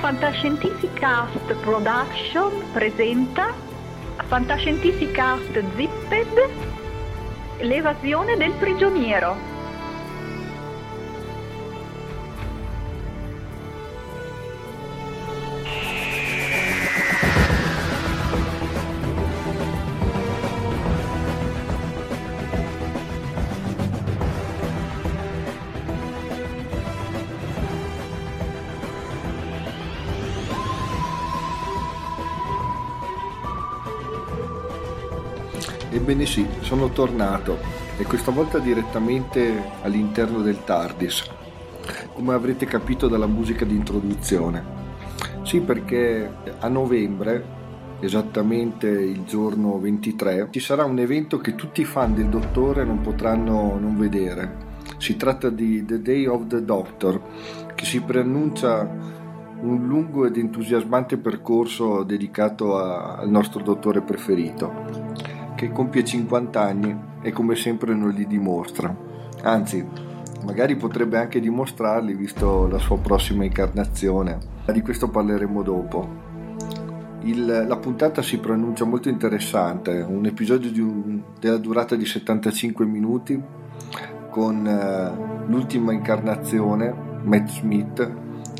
Fantascientificast Production presenta Fantascientificast Zipped L'evasione del prigioniero. Ebbene sì, sono tornato e questa volta direttamente all'interno del TARDIS, come avrete capito dalla musica di introduzione. Sì, perché a novembre, esattamente il giorno 23, ci sarà un evento che tutti i fan del Dottore non potranno non vedere. Si tratta di The Day of the Doctor, che si preannuncia un lungo ed entusiasmante percorso dedicato a, al nostro dottore preferito che compie 50 anni e come sempre non li dimostra. Anzi, magari potrebbe anche dimostrarli visto la sua prossima incarnazione. Ma di questo parleremo dopo. Il, la puntata si pronuncia molto interessante, un episodio un, della durata di 75 minuti con uh, l'ultima incarnazione, Matt Smith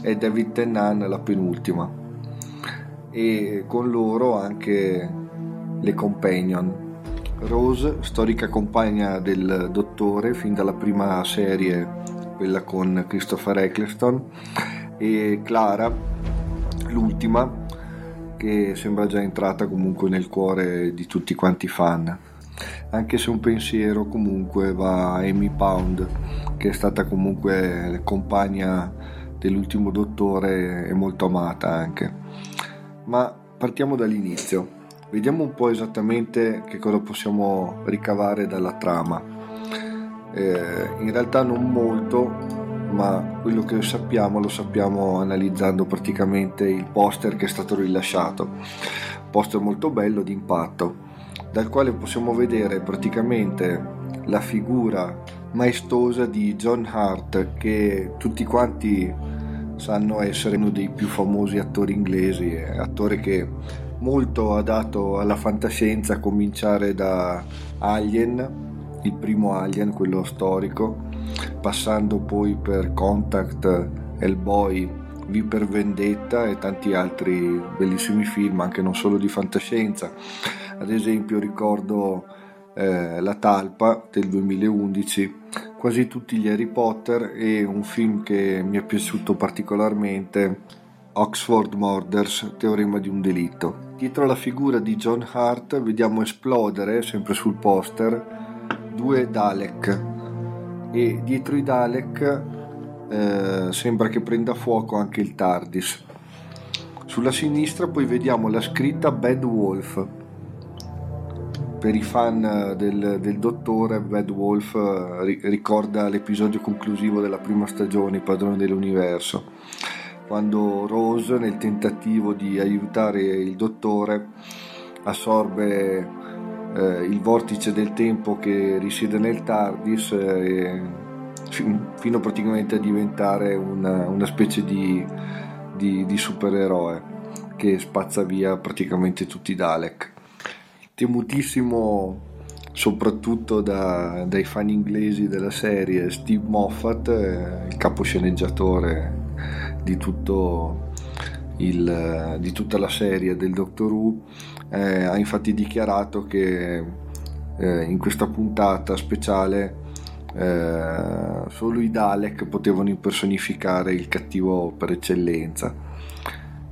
e David Tennant la penultima e con loro anche le companion Rose, storica compagna del dottore fin dalla prima serie, quella con Christopher Eccleston, e Clara, l'ultima, che sembra già entrata comunque nel cuore di tutti quanti fan. Anche se un pensiero comunque va a Amy Pound, che è stata comunque compagna dell'ultimo dottore e molto amata anche. Ma partiamo dall'inizio. Vediamo un po' esattamente che cosa possiamo ricavare dalla trama. Eh, in realtà non molto, ma quello che sappiamo lo sappiamo analizzando praticamente il poster che è stato rilasciato. Poster molto bello d'impatto, dal quale possiamo vedere praticamente la figura maestosa di John Hart che tutti quanti sanno essere uno dei più famosi attori inglesi, attore che molto adatto alla fantascienza a cominciare da Alien, il primo Alien, quello storico, passando poi per Contact, Hellboy, V per Vendetta e tanti altri bellissimi film, anche non solo di fantascienza. Ad esempio ricordo eh, La Talpa del 2011, quasi tutti gli Harry Potter e un film che mi è piaciuto particolarmente Oxford Murders, teorema di un delitto. Dietro la figura di John Hart vediamo esplodere, sempre sul poster, due Dalek e dietro i Dalek eh, sembra che prenda fuoco anche il TARDIS. Sulla sinistra poi vediamo la scritta Bad Wolf. Per i fan del, del dottore, Bad Wolf eh, ricorda l'episodio conclusivo della prima stagione, padrone dell'universo, quando Rose, nel tentativo di aiutare il dottore, assorbe eh, il vortice del tempo che risiede nel TARDIS eh, fino praticamente a diventare una, una specie di, di, di, supereroe che spazza via praticamente tutti i Dalek. Temutissimo soprattutto da, dai fan inglesi della serie Steve Moffat, eh, il caposceneggiatore di, il, di tutta la serie del Doctor Who, eh, ha infatti dichiarato che eh, in questa puntata speciale eh, solo i Dalek potevano impersonificare il cattivo per eccellenza.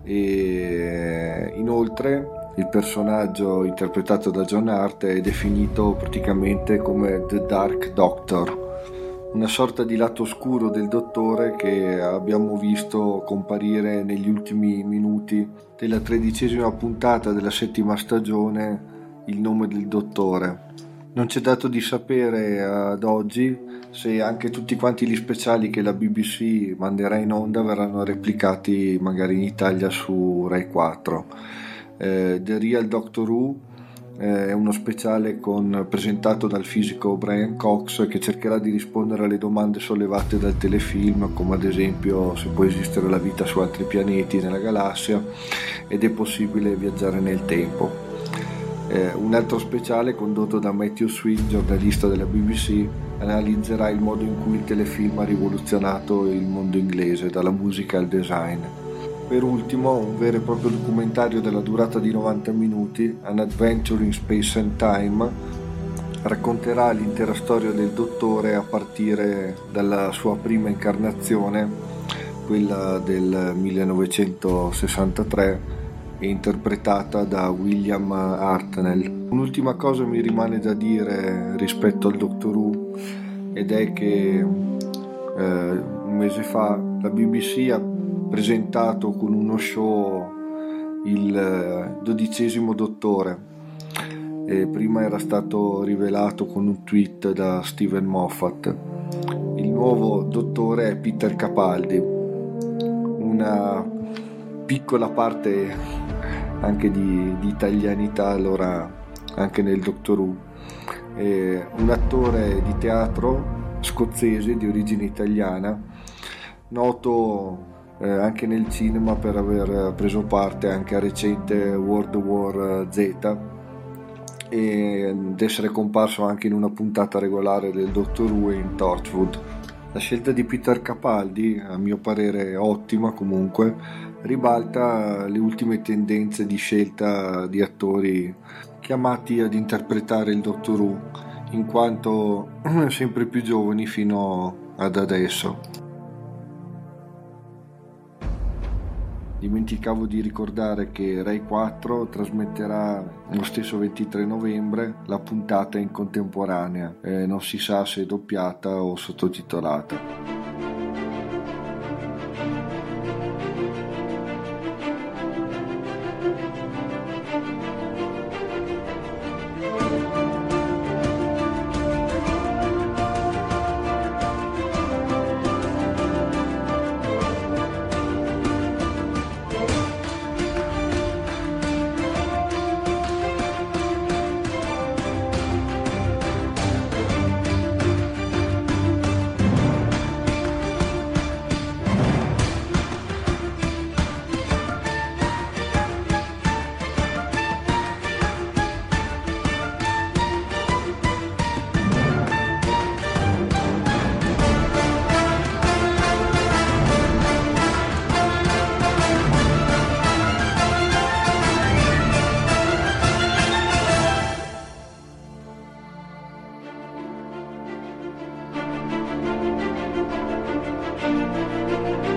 E inoltre il personaggio interpretato da John Hart è definito praticamente come The Dark Doctor una sorta di lato oscuro del dottore che abbiamo visto comparire negli ultimi minuti della tredicesima puntata della settima stagione il nome del dottore. Non c'è dato di sapere ad oggi se anche tutti quanti gli speciali che la BBC manderà in onda verranno replicati magari in Italia su Rai 4. Eh, The Real Doctor Who è uno speciale con, presentato dal fisico Brian Cox che cercherà di rispondere alle domande sollevate dal telefilm come ad esempio se può esistere la vita su altri pianeti nella galassia ed è possibile viaggiare nel tempo. Eh, un altro speciale condotto da Matthew Sweet, giornalista della BBC, analizzerà il modo in cui il telefilm ha rivoluzionato il mondo inglese, dalla musica al design. Per ultimo, un vero e proprio documentario della durata di 90 minuti, An Adventure in Space and Time, racconterà l'intera storia del dottore a partire dalla sua prima incarnazione, quella del 1963, interpretata da William Hartnell. Un'ultima cosa mi rimane da dire rispetto al Doctor Who ed è che eh, un mese fa la BBC ha presentato con uno show il eh, dodicesimo dottore. E prima era stato rivelato con un tweet da Steven Moffat. Il nuovo dottore è Peter Capaldi, una piccola parte anche di, di italianità allora anche nel Doctor Who. È un attore di teatro scozzese di origine italiana, noto eh, anche nel cinema per aver preso parte anche a recente World War Z ed essere comparso anche in una puntata regolare del Doctor Who in Torchwood. La scelta di Peter Capaldi, a mio parere ottima comunque, ribalta le ultime tendenze di scelta di attori chiamati ad interpretare il Doctor Who, in quanto sempre più giovani fino ad adesso. Dimenticavo di ricordare che Rai 4 trasmetterà lo stesso 23 novembre la puntata in contemporanea, eh, non si sa se doppiata o sottotitolata.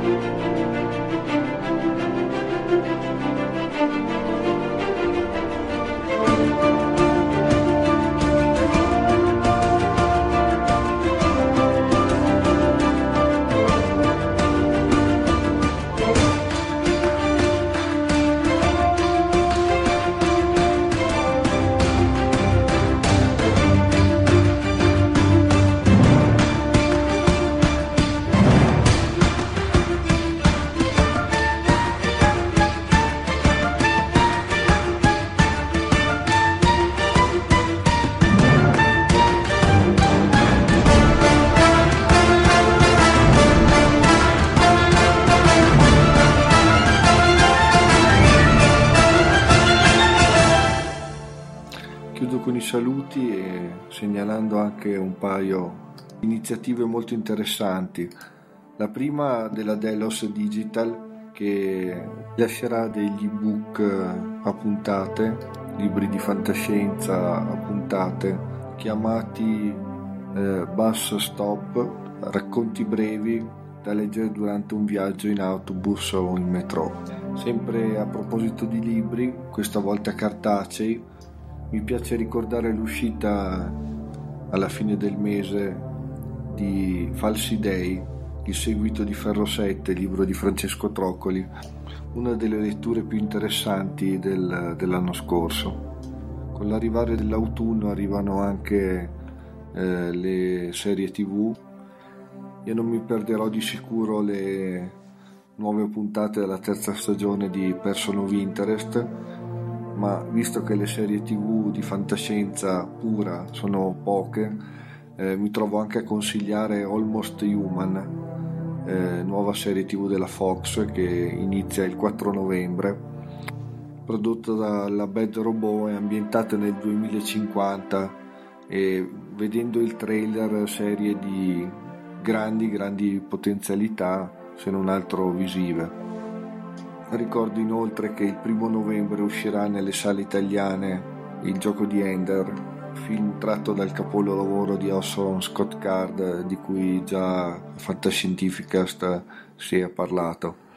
Música Chiudo con i saluti e segnalando anche un paio di iniziative molto interessanti. La prima della Delos Digital che lascerà degli ebook a puntate, libri di fantascienza a puntate, chiamati eh, Bus Stop, racconti brevi da leggere durante un viaggio in autobus o in metro. Sempre a proposito di libri, questa volta cartacei, mi piace ricordare l'uscita alla fine del mese di Falsi Dei, il seguito di Ferro 7, libro di Francesco Troccoli, una delle letture più interessanti del, dell'anno scorso. Con l'arrivare dell'autunno arrivano anche eh, le serie tv. Io non mi perderò di sicuro le nuove puntate della terza stagione di Person of Interest ma visto che le serie tv di fantascienza pura sono poche, eh, mi trovo anche a consigliare Almost Human, eh, nuova serie tv della Fox che inizia il 4 novembre, prodotta dalla Bad Robot e ambientata nel 2050 e vedendo il trailer serie di grandi, grandi potenzialità, se non altro visive. Ricordo inoltre che il primo novembre uscirà nelle sale italiane Il gioco di Ender, film tratto dal capolavoro di Orson Scott Card di cui già Fantascientificast si è parlato.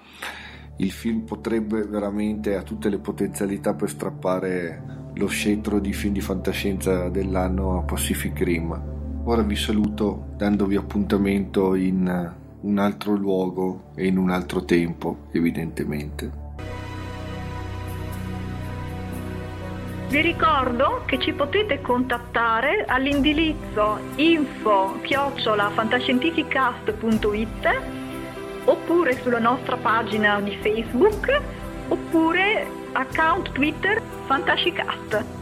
Il film potrebbe veramente ha tutte le potenzialità per strappare lo scettro di film di fantascienza dell'anno a Pacific Rim. Ora vi saluto dandovi appuntamento in un altro luogo e in un altro tempo, evidentemente. Vi ricordo che ci potete contattare all'indirizzo info-fantascientificast.it oppure sulla nostra pagina di Facebook oppure account Twitter Fantascicast.